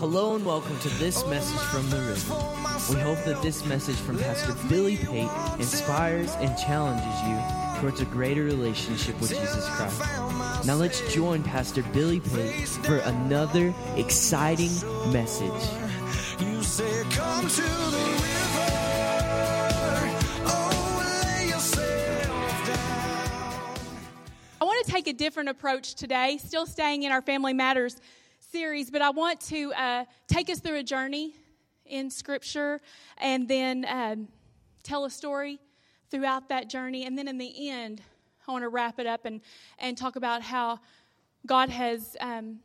Hello and welcome to this message from the river. We hope that this message from Pastor Billy Pate inspires and challenges you towards a greater relationship with Jesus Christ. Now let's join Pastor Billy Pate for another exciting message. You say, come to the river. Oh, lay yourself down. I want to take a different approach today, still staying in our Family Matters series, but I want to uh, take us through a journey in Scripture and then um, tell a story throughout that journey. And then in the end, I want to wrap it up and, and talk about how God has um,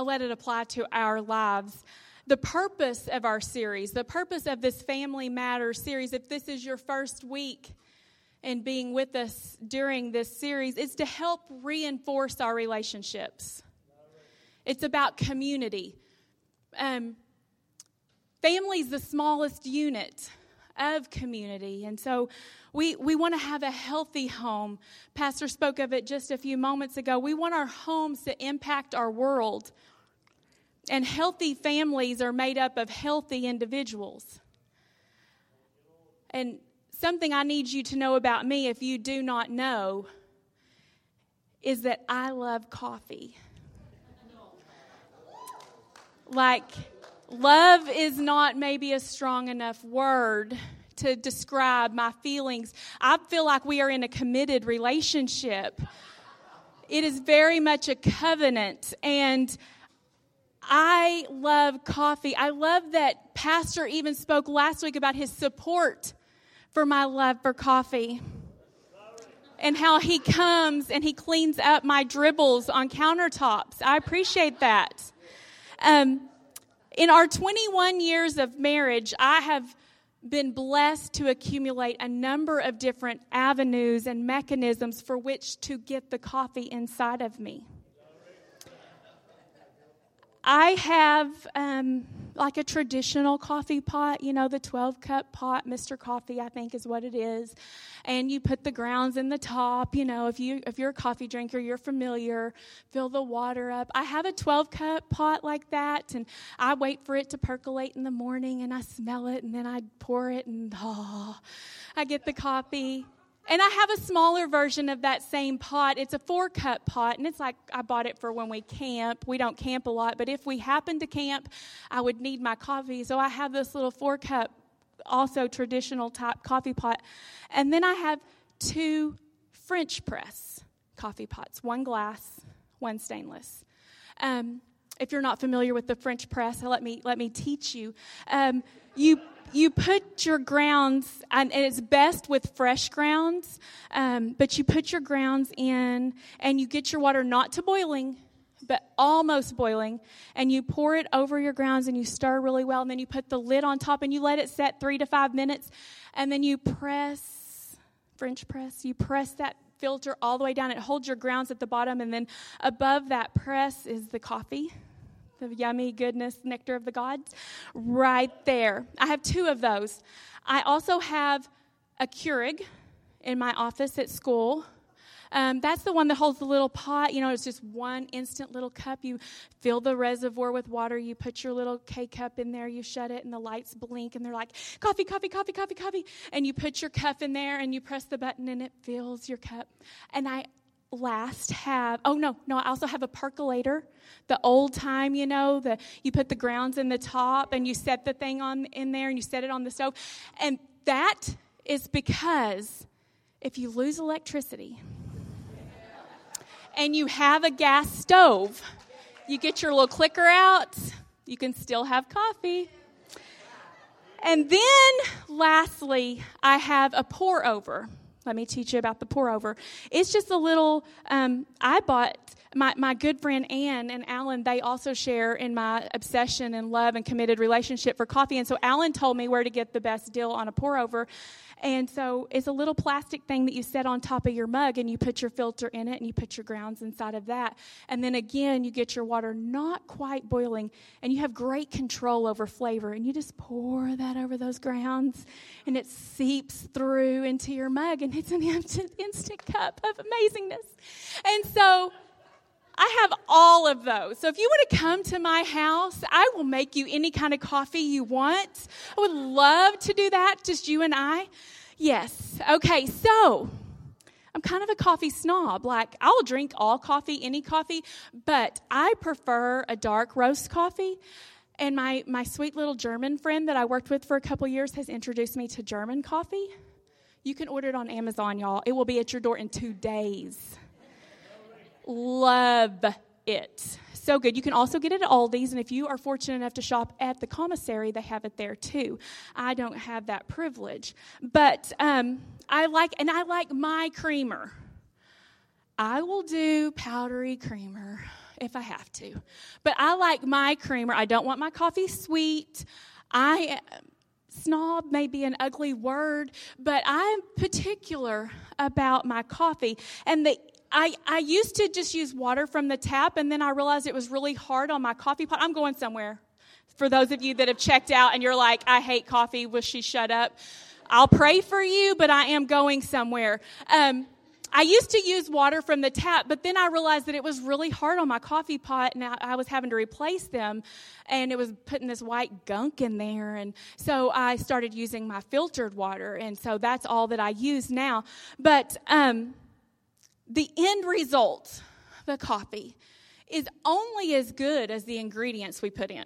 let it apply to our lives. The purpose of our series, the purpose of this Family Matters series, if this is your first week, and being with us during this series is to help reinforce our relationships. It's about community. Um, is the smallest unit of community. And so we, we want to have a healthy home. Pastor spoke of it just a few moments ago. We want our homes to impact our world. And healthy families are made up of healthy individuals. And something I need you to know about me, if you do not know, is that I love coffee. Like, love is not maybe a strong enough word to describe my feelings. I feel like we are in a committed relationship. It is very much a covenant. And I love coffee. I love that Pastor even spoke last week about his support for my love for coffee and how he comes and he cleans up my dribbles on countertops. I appreciate that. Um, in our 21 years of marriage, I have been blessed to accumulate a number of different avenues and mechanisms for which to get the coffee inside of me. I have um, like a traditional coffee pot, you know, the 12 cup pot, Mr. Coffee, I think is what it is. And you put the grounds in the top, you know, if you if you're a coffee drinker, you're familiar, fill the water up. I have a 12 cup pot like that and I wait for it to percolate in the morning and I smell it and then I pour it and oh, I get the coffee. And I have a smaller version of that same pot. It's a four cup pot, and it's like I bought it for when we camp. We don't camp a lot, but if we happen to camp, I would need my coffee. So I have this little four cup, also traditional type coffee pot. And then I have two French press coffee pots one glass, one stainless. Um, if you're not familiar with the French press, let me, let me teach you. Um, you you put your grounds, and it's best with fresh grounds, um, but you put your grounds in and you get your water not to boiling, but almost boiling, and you pour it over your grounds and you stir really well, and then you put the lid on top and you let it set three to five minutes, and then you press, French press, you press that filter all the way down. It holds your grounds at the bottom, and then above that press is the coffee the yummy goodness nectar of the gods? Right there. I have two of those. I also have a keurig in my office at school. Um, that's the one that holds the little pot. You know it's just one instant little cup. You fill the reservoir with water. You put your little k cup in there. You shut it and the lights blink and they're like coffee coffee coffee coffee coffee. And you put your cup in there and you press the button and it fills your cup. And i last have oh no no i also have a percolator. The old time you know the you put the grounds in the top and you set the thing on in there and you set it on the stove. And that is because if you lose electricity and you have a gas stove you get your little clicker out you can still have coffee. And then lastly i have a pour over let me teach you about the pour over. It's just a little, um, I bought, my, my good friend Ann and Alan, they also share in my obsession and love and committed relationship for coffee. And so Alan told me where to get the best deal on a pour over. And so it's a little plastic thing that you set on top of your mug and you put your filter in it and you put your grounds inside of that. And then again, you get your water not quite boiling and you have great control over flavor. And you just pour that over those grounds and it seeps through into your mug and it's an instant, instant cup of amazingness. And so I have all of those. So if you want to come to my house, I will make you any kind of coffee you want. I would love to do that, just you and I. Yes. Okay, so I'm kind of a coffee snob. Like, I'll drink all coffee, any coffee, but I prefer a dark roast coffee. And my, my sweet little German friend that I worked with for a couple years has introduced me to German coffee. You can order it on Amazon, y'all. It will be at your door in two days. Love it. So good. You can also get it at Aldi's, and if you are fortunate enough to shop at the commissary, they have it there too. I don't have that privilege. But um, I like, and I like my creamer. I will do powdery creamer if I have to. But I like my creamer. I don't want my coffee sweet. I snob may be an ugly word, but I'm particular about my coffee. And the I, I used to just use water from the tap, and then I realized it was really hard on my coffee pot. I'm going somewhere. For those of you that have checked out and you're like, I hate coffee, will she shut up? I'll pray for you, but I am going somewhere. Um, I used to use water from the tap, but then I realized that it was really hard on my coffee pot and I, I, was having to replace them and it was putting this white gunk in there. And so I started using my filtered water. And so that's all that I use now. But um, the end result, the coffee, is only as good as the ingredients we put in.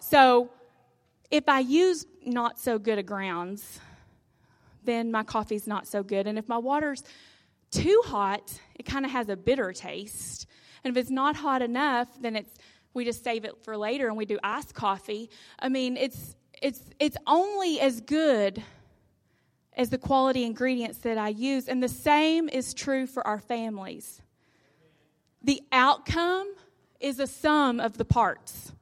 So if I use not so good a grounds, then my coffee's not so good. And if my water's too hot, it kind of has a bitter taste. And if it's not hot enough, then it's we just save it for later and we do iced coffee. I mean, it's it's it's only as good as the quality ingredients that I use. And the same is true for our families. The outcome is a sum of the parts.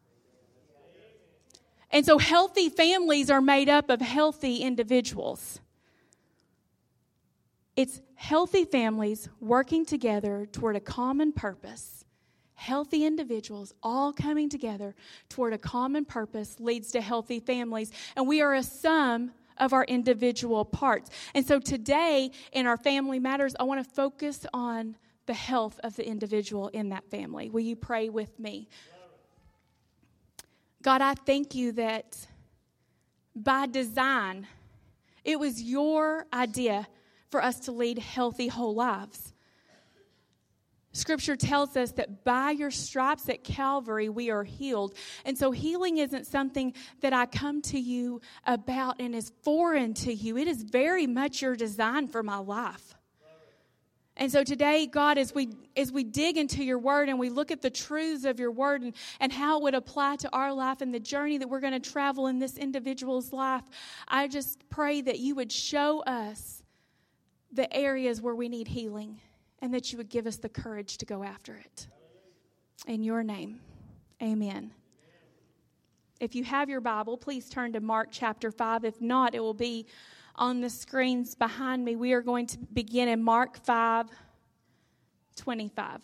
And so healthy families are made up of healthy individuals. It's healthy families working together toward a common purpose. Healthy individuals all coming together toward a common purpose leads to healthy families. And we are a sum of our individual parts. And so today in our Family Matters, I want to focus on the health of the individual in that family. Will you pray with me? God, I thank you that by design, it was your idea for us to lead healthy, whole lives. Scripture tells us that by your stripes at Calvary, we are healed. And so, healing isn't something that I come to you about and is foreign to you. It is very much your design for my life. And so today, God, as we as we dig into your word and we look at the truths of your word and, and how it would apply to our life and the journey that we're going to travel in this individual's life, I just pray that you would show us the areas where we need healing and that you would give us the courage to go after it. In your name, amen. If you have your Bible, please turn to Mark chapter 5. If not, it will be on the screens behind me. We are going to begin in Mark 5 25.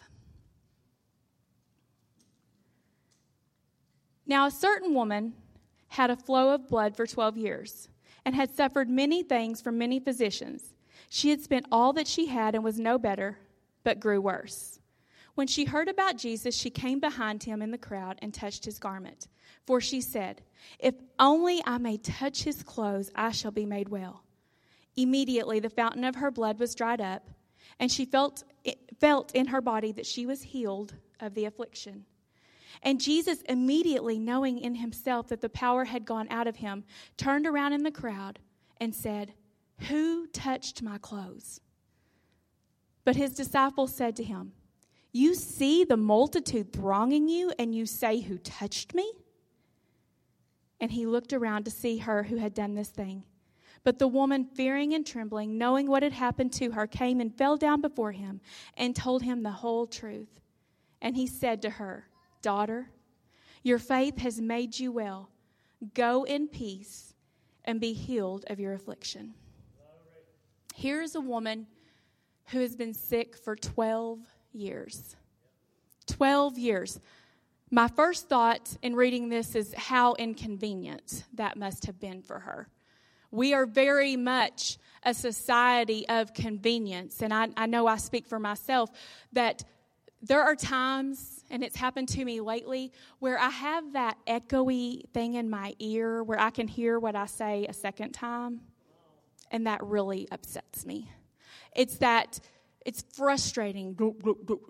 Now, a certain woman had a flow of blood for 12 years and had suffered many things from many physicians. She had spent all that she had and was no better, but grew worse. When she heard about Jesus, she came behind him in the crowd and touched his garment. For she said, If only I may touch his clothes, I shall be made well. Immediately the fountain of her blood was dried up, and she felt, felt in her body that she was healed of the affliction. And Jesus, immediately knowing in himself that the power had gone out of him, turned around in the crowd and said, who touched my clothes? But his disciples said to him, You see the multitude thronging you, and you say, Who touched me? And he looked around to see her who had done this thing. But the woman, fearing and trembling, knowing what had happened to her, came and fell down before him and told him the whole truth. And he said to her, Daughter, your faith has made you well. Go in peace and be healed of your affliction. Here's a woman who has been sick for 12 years. 12 years. My first thought in reading this is how inconvenient that must have been for her. We are very much a society of convenience. And I, I know I speak for myself that there are times, and it's happened to me lately, where I have that echoey thing in my ear where I can hear what I say a second time. And that really upsets me. It's that it's frustrating.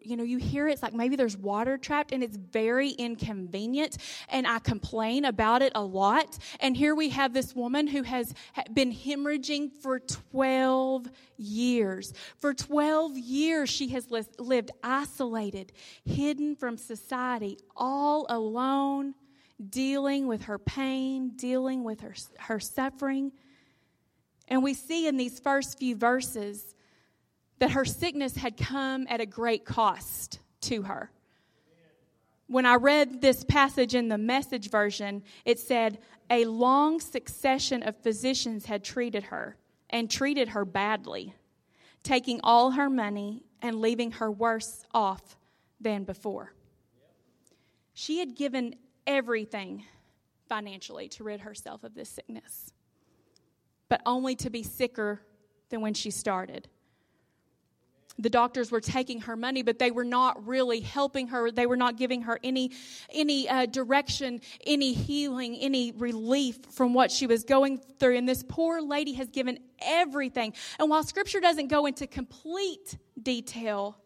You know, you hear it, it's like maybe there's water trapped and it's very inconvenient. And I complain about it a lot. And here we have this woman who has been hemorrhaging for 12 years. For 12 years, she has lived isolated, hidden from society, all alone, dealing with her pain, dealing with her, her suffering. And we see in these first few verses, that her sickness had come at a great cost to her. When I read this passage in the message version, it said, A long succession of physicians had treated her and treated her badly, taking all her money and leaving her worse off than before. She had given everything financially to rid herself of this sickness, but only to be sicker than when she started the doctors were taking her money but they were not really helping her. They were not giving her any any uh, direction any healing any relief from what she was going through. And this poor lady has given everything. And while scripture doesn't go into complete detail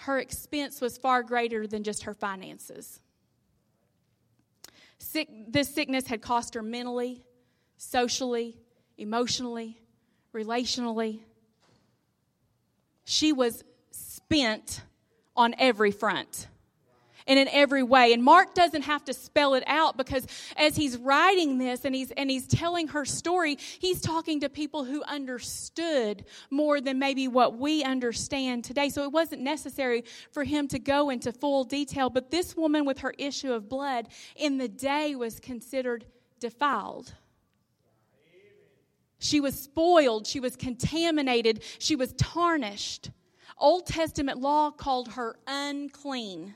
her expense was far greater than just her finances. Sick, this sickness had cost her mentally socially emotionally relationally she was spent on every front and in every way. And Mark doesn't have to spell it out because as he's writing this and he's and he's telling her story, he's talking to people who understood more than maybe what we understand today. So it wasn't necessary for him to go into full detail, but this woman with her issue of blood in the day was considered defiled. She was spoiled. She was contaminated. She was tarnished. Old Testament law called her unclean.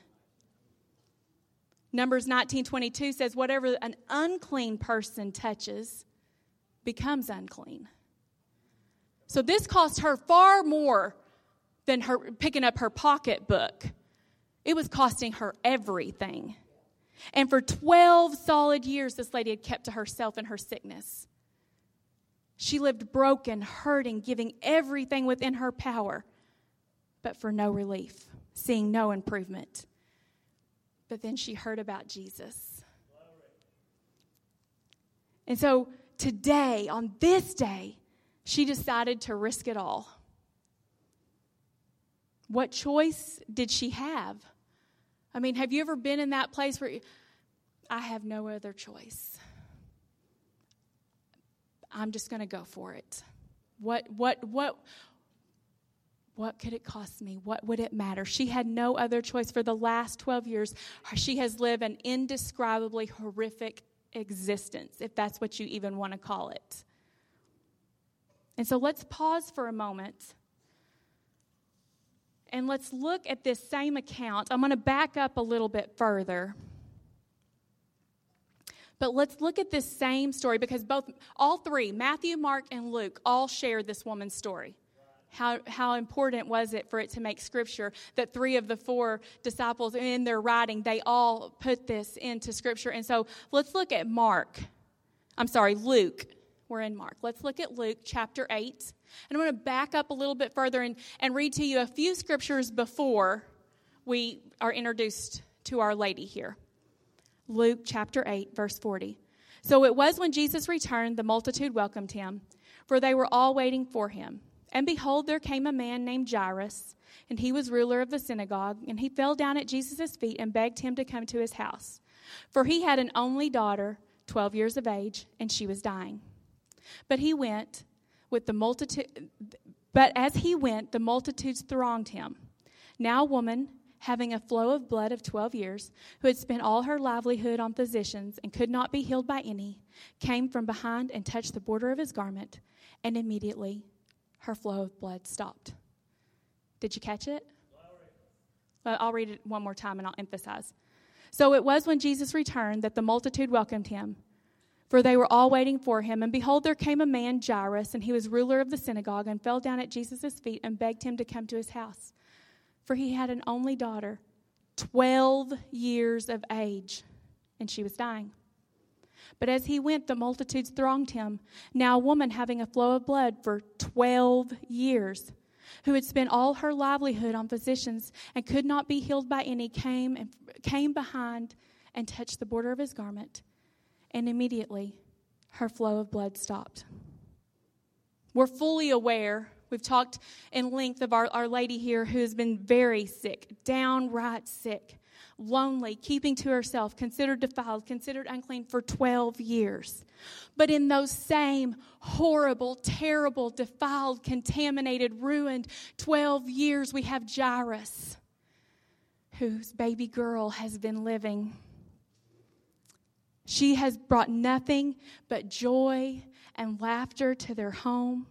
Numbers 19:22 says whatever an unclean person touches becomes unclean. So this cost her far more than her picking up her pocketbook. It was costing her everything. And for 12 solid years this lady had kept to herself in her sickness. She lived broken, hurting, giving everything within her power, but for no relief, seeing no improvement. But then she heard about Jesus. And so today, on this day, she decided to risk it all. What choice did she have? I mean, have you ever been in that place where you, I have no other choice? I'm just going to go for it. What, what, what, what could it cost me? What would it matter? She had no other choice. For the last 12 years, she has lived an indescribably horrific existence, if that's what you even want to call it. And so let's pause for a moment and let's look at this same account. I'm going to back up a little bit further. But let's look at this same story because both, all three, Matthew, Mark, and Luke, all share this woman's story. How, how important was it for it to make scripture that three of the four disciples in their writing, they all put this into scripture? And so let's look at Mark. I'm sorry, Luke. We're in Mark. Let's look at Luke chapter 8. And I'm going to back up a little bit further and, and read to you a few scriptures before we are introduced to Our Lady here. Luke chapter 8, verse 40. So it was when Jesus returned, the multitude welcomed him, for they were all waiting for him. And behold, there came a man named Jairus, and he was ruler of the synagogue, and he fell down at Jesus' feet and begged him to come to his house. For he had an only daughter, 12 years of age, and she was dying. But he went with the multitude, but as he went, the multitudes thronged him. Now, woman, having a flow of blood of 12 years, who had spent all her livelihood on physicians and could not be healed by any, came from behind and touched the border of his garment, and immediately her flow of blood stopped. Did you catch it? Well, I'll read it one more time and I'll emphasize. So it was when Jesus returned that the multitude welcomed him, for they were all waiting for him. And behold, there came a man, Jairus, and he was ruler of the synagogue, and fell down at Jesus' feet and begged him to come to his house. For he had an only daughter, 12 years of age, and she was dying. But as he went, the multitudes thronged him. Now, a woman having a flow of blood for 12 years, who had spent all her livelihood on physicians and could not be healed by any, came and came behind and touched the border of his garment and immediately her flow of blood stopped. We're fully aware, we've talked in length of our, our lady here who has been very sick, downright sick, lonely, keeping to herself, considered defiled, considered unclean for 12 years. But in those same horrible, terrible, defiled, contaminated, ruined 12 years, we have Jairus, whose baby girl has been living she has brought nothing but joy and laughter to their home.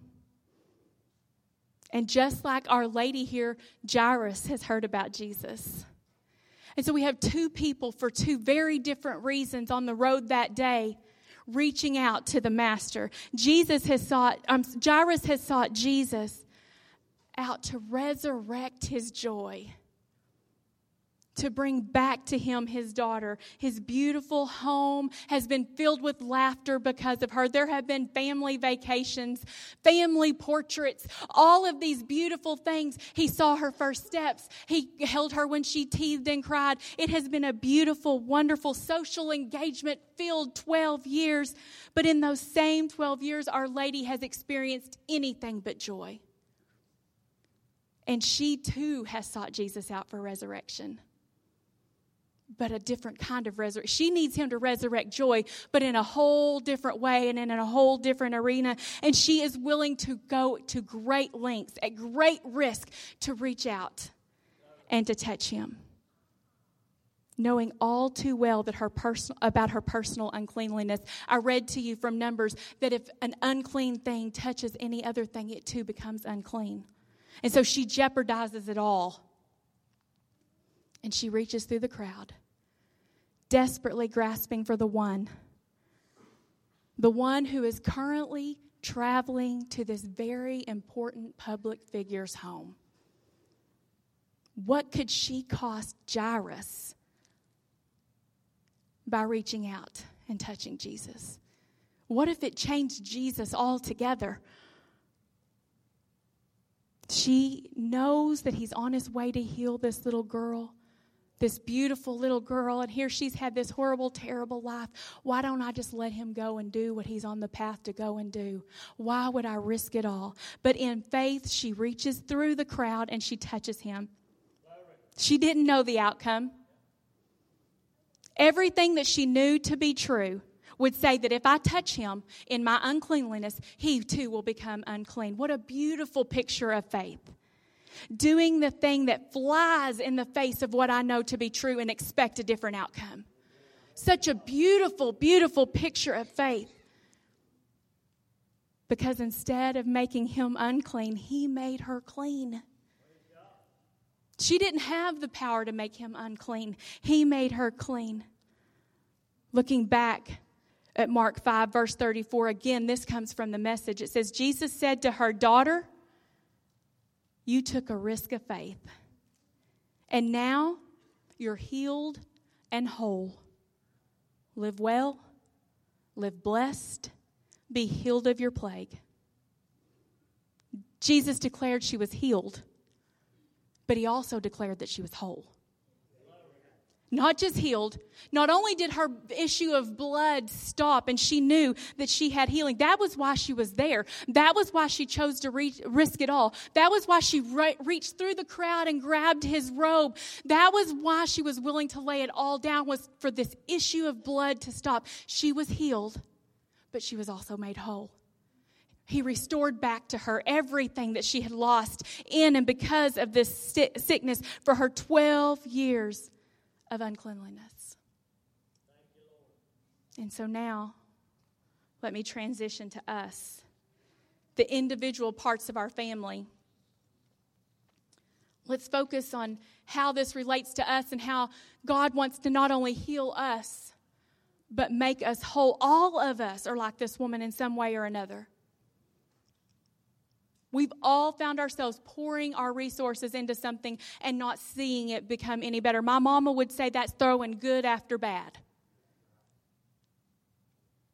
And just like our lady here, Jairus has heard about Jesus. And so we have two people for two very different reasons on the road that day reaching out to the master. Jesus has sought, um, Jairus has sought Jesus out to resurrect his joy to bring back to him his daughter. His beautiful home has been filled with laughter because of her. There have been family vacations, family portraits, all of these beautiful things. He saw her first steps. He held her when she teethed and cried. It has been a beautiful, wonderful social engagement filled 12 years. But in those same 12 years, Our Lady has experienced anything but joy. And she too has sought Jesus out for resurrection but a different kind of resurrection. She needs him to resurrect joy, but in a whole different way and in a whole different arena. And she is willing to go to great lengths, at great risk, to reach out and to touch him. Knowing all too well that her person, about her personal uncleanliness. I read to you from Numbers that if an unclean thing touches any other thing, it too becomes unclean. And so she jeopardizes it all. And she reaches through the crowd desperately grasping for the one. The one who is currently traveling to this very important public figure's home. What could she cost Jairus by reaching out and touching Jesus? What if it changed Jesus altogether? She knows that he's on his way to heal this little girl this beautiful little girl, and here she's had this horrible, terrible life. Why don't I just let him go and do what he's on the path to go and do? Why would I risk it all? But in faith, she reaches through the crowd and she touches him. She didn't know the outcome. Everything that she knew to be true would say that if I touch him in my uncleanliness, he too will become unclean. What a beautiful picture of faith doing the thing that flies in the face of what I know to be true and expect a different outcome. Such a beautiful, beautiful picture of faith. Because instead of making him unclean, he made her clean. She didn't have the power to make him unclean, he made her clean. Looking back at Mark 5, verse 34, again, this comes from the message. It says, Jesus said to her, Daughter, you took a risk of faith. And now you're healed and whole. Live well, live blessed, be healed of your plague. Jesus declared she was healed, but he also declared that she was whole not just healed. Not only did her issue of blood stop and she knew that she had healing, that was why she was there. That was why she chose to reach, risk it all. That was why she re- reached through the crowd and grabbed his robe. That was why she was willing to lay it all down was for this issue of blood to stop. She was healed, but she was also made whole. He restored back to her everything that she had lost in and because of this sickness for her 12 years of uncleanliness. And so now, let me transition to us, the individual parts of our family. Let's focus on how this relates to us and how God wants to not only heal us, but make us whole. All of us are like this woman in some way or another. We've all found ourselves pouring our resources into something and not seeing it become any better. My mama would say that's throwing good after bad.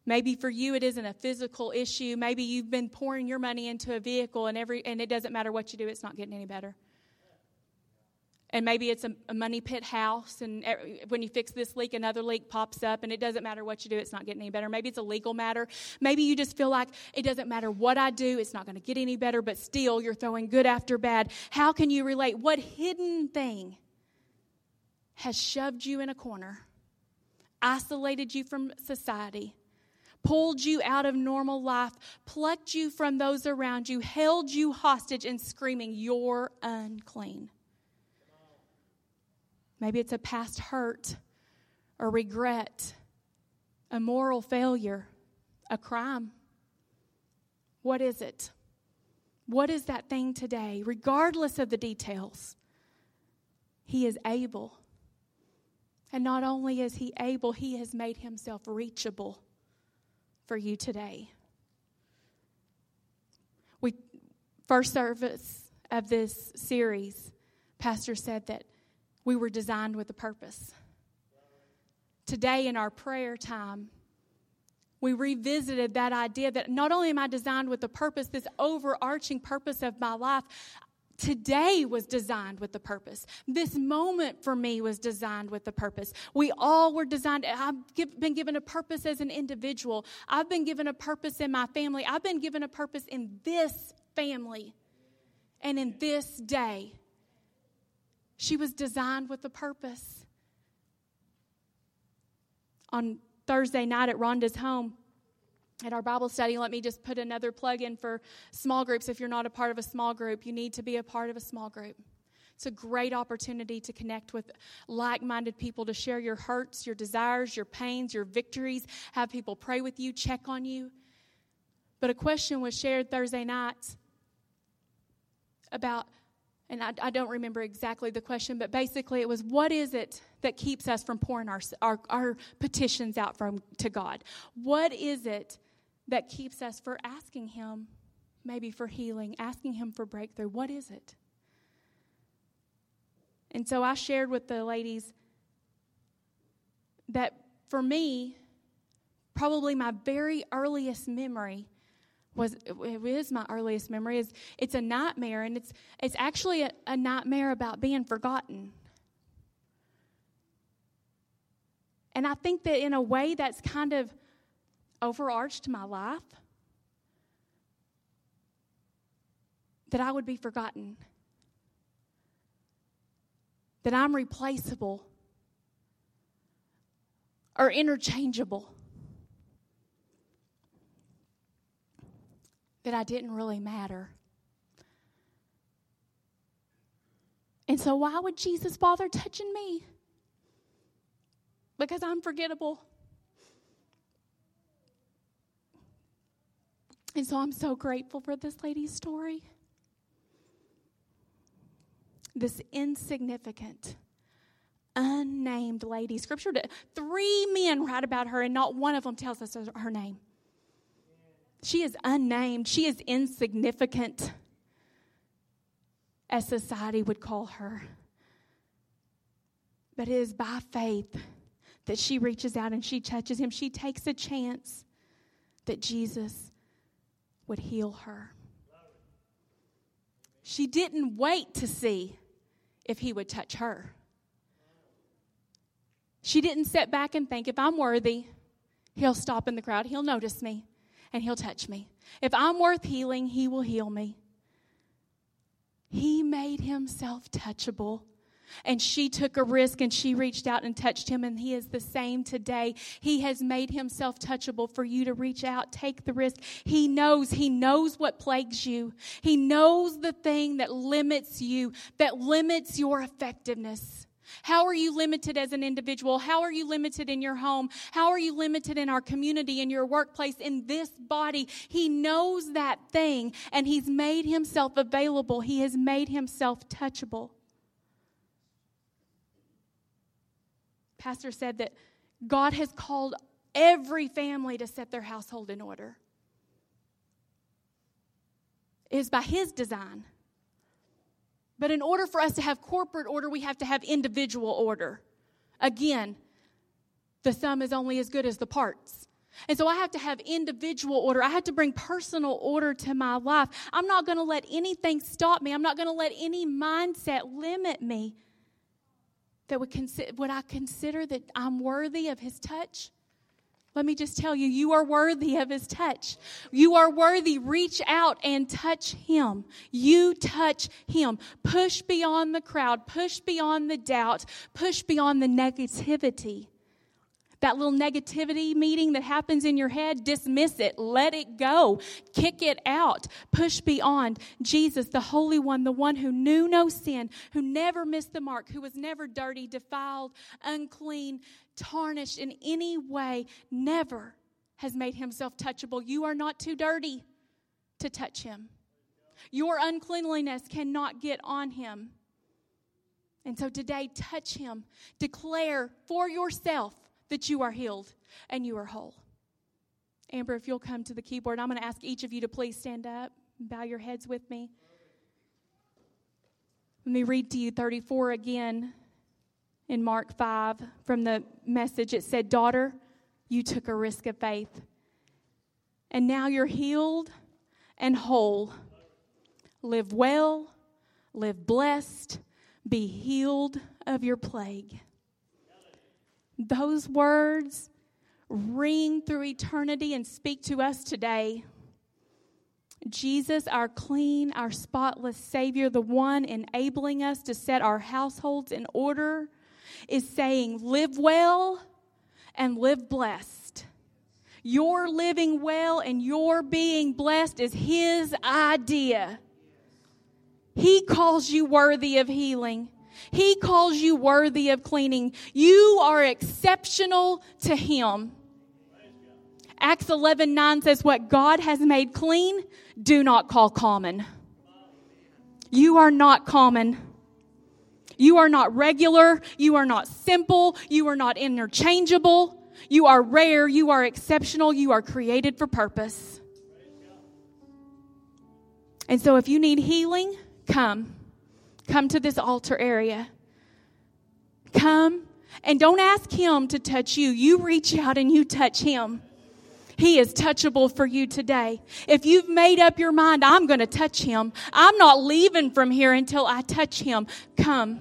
Maybe for you it isn't a physical issue. Maybe you've been pouring your money into a vehicle and every and it doesn't matter what you do, it's not getting any better. And maybe it's a, a money pit house, and er, when you fix this leak, another leak pops up, and it doesn't matter what you do, it's not getting any better. Maybe it's a legal matter. Maybe you just feel like it doesn't matter what I do, it's not going to get any better, but still you're throwing good after bad. How can you relate? What hidden thing has shoved you in a corner, isolated you from society? pulled you out of normal life, plucked you from those around you, held you hostage, and screaming, You're unclean. Maybe it's a past hurt or regret, a moral failure, a crime. What is it? What is that thing today? Regardless of the details, He is able. And not only is He able, He has made Himself reachable for you today. We first service of this series, Pastor said that we were designed with a purpose. Today in our prayer time, we revisited that idea that not only am I designed with a purpose, this overarching purpose of my life, today was designed with a purpose. This moment for me was designed with a purpose. We all were designed. I've been given a purpose as an individual. I've been given a purpose in my family. I've been given a purpose in this family and in this day. She was designed with a purpose. On Thursday night at Rhonda's home, at our Bible study, let me just put another plug in for small groups. If you're not a part of a small group, you need to be a part of a small group. It's a great opportunity to connect with like minded people, to share your hurts, your desires, your pains, your victories, have people pray with you, check on you. But a question was shared Thursday night about, and I, I don't remember exactly the question, but basically it was what is it that keeps us from pouring our, our, our petitions out from, to God? What is it that keeps us for asking Him, maybe for healing, asking Him for breakthrough? What is it? And so I shared with the ladies that for me, probably my very earliest memory was it is my earliest memory is it's a nightmare and it's it's actually a, a nightmare about being forgotten. And i think that in a way that's kind of overarched my life, that I would be forgotten, that I'm replaceable or interchangeable, that I didn't really matter. And so, why would Jesus bother touching me? Because I'm forgettable. And so I'm so grateful for this lady's story. This insignificant, unnamed lady. Scripture, three men write about her, and not one of them tells us her name. She is unnamed, she is insignificant, as society would call her. But it is by faith that she reaches out and she touches him. She takes a chance that Jesus would heal her. She didn't wait to see if he would touch her. She didn't sit back and think, if I'm worthy, he'll stop in the crowd, he'll notice me, and he'll touch me. If I'm worth healing, he will heal me. He made himself touchable and she took a risk and she reached out and touched him, and he is the same today. He has made himself touchable for you to reach out, take the risk. He knows, he knows what plagues you. He knows the thing that limits you, that limits your effectiveness. How are you limited as an individual? How are you limited in your home? How are you limited in our community, in your workplace, in this body? He knows that thing and He's made Himself available. He has made Himself touchable. Pastor said that God has called every family to set their household in order. It is by His design. But in order for us to have corporate order, we have to have individual order. Again, the sum is only as good as the parts. And so I have to have individual order. I have to bring personal order to my life. I'm not going to let anything stop me. I'm not going to let any mindset limit me that would, consider, would I consider that I'm worthy of his touch? Let me just tell you, you are worthy of his touch. You are worthy. Reach out and touch him. You touch him. Push beyond the crowd, push beyond the doubt, push beyond the negativity. That little negativity meeting that happens in your head, dismiss it, let it go, kick it out, push beyond. Jesus, the Holy One, the one who knew no sin, who never missed the mark, who was never dirty, defiled, unclean, tarnished in any way, never has made himself touchable. You are not too dirty to touch him. Your uncleanliness cannot get on him. And so today, touch him. Declare for yourself that you are healed and you are whole. Amber, if you'll come to the keyboard, I'm going to ask each of you to please stand up and bow your heads with me. Let me read to you 34 again in Mark 5 from the message. It said, Daughter, you took a risk of faith, and now you're healed and whole. Live well, live blessed, be healed of your plague. Those words ring through eternity and speak to us today. Jesus, our clean, our spotless Savior, the one enabling us to set our households in order, is saying, Live well and live blessed. Your living well and your being blessed is His idea. He calls you worthy of healing. He calls you worthy of cleaning. You are exceptional to Him. Acts 11 9 says, What God has made clean, do not call common. You are not common. You are not regular. You are not simple. You are not interchangeable. You are rare. You are exceptional. You are created for purpose. And so if you need healing, come. Come to this altar area. Come and don't ask Him to touch you. You reach out and you touch Him. He is touchable for you today. If you've made up your mind, I'm going to touch Him, I'm not leaving from here until I touch Him, come.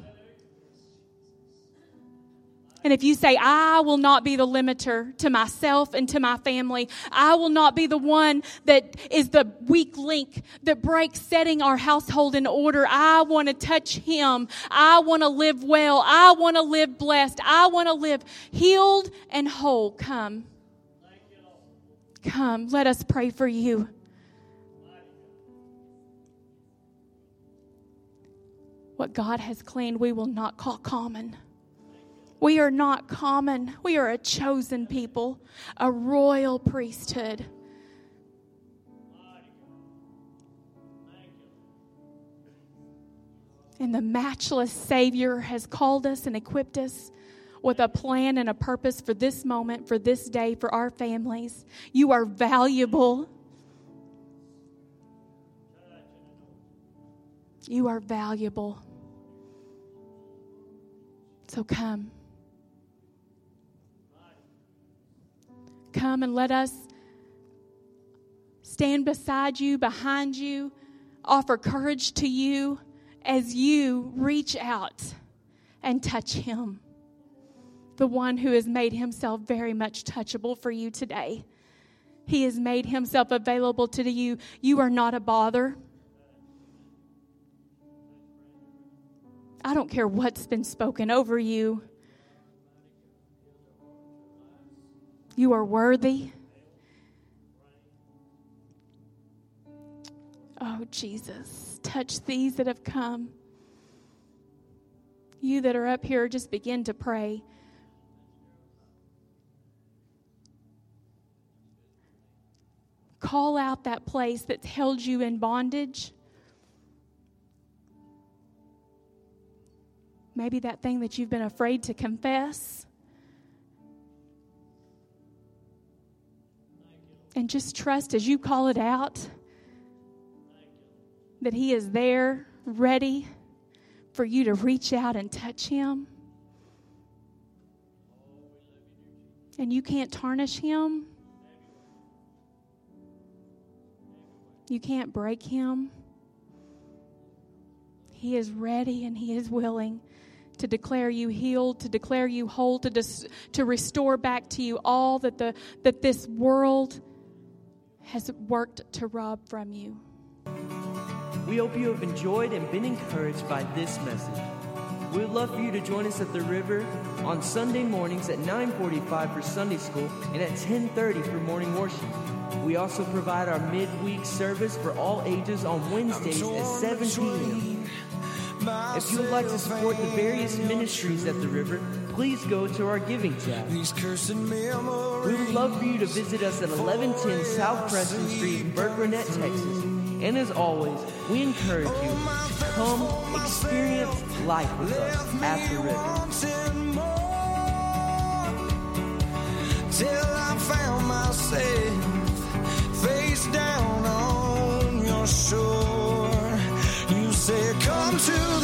And if you say, I will not be the limiter to myself and to my family, I will not be the one that is the weak link that breaks setting our household in order. I want to touch Him. I want to live well. I want to live blessed. I want to live healed and whole. Come. Come. Let us pray for you. What God has cleaned, we will not call common. We are not common. We are a chosen people, a royal priesthood. And the matchless Savior has called us and equipped us with a plan and a purpose for this moment, for this day, for our families. You are valuable. You are valuable. So come. Come and let us stand beside you, behind you, offer courage to you as you reach out and touch Him, the one who has made Himself very much touchable for you today. He has made Himself available to you. You are not a bother. I don't care what's been spoken over you. You are worthy. Oh, Jesus, touch these that have come. You that are up here, just begin to pray. Call out that place that's held you in bondage. Maybe that thing that you've been afraid to confess. And just trust as you call it out that He is there, ready for you to reach out and touch Him. And you can't tarnish Him, you can't break Him. He is ready and He is willing to declare you healed, to declare you whole, to, dis- to restore back to you all that, the, that this world has worked to rob from you. We hope you have enjoyed and been encouraged by this message. We would love for you to join us at the river on Sunday mornings at 9:45 for Sunday school and at 10:30 for morning worship. We also provide our midweek service for all ages on Wednesdays at 7 p.m. If you would like to support the various ministries at the river, please go to our giving tab. These cursing memories. We would love for you to visit us at 1110 South Preston Street in Burkburnett, Texas. And as always, we encourage oh, you to come oh, experience life with us at the river. till I found myself face down on your shore. You said, Come to.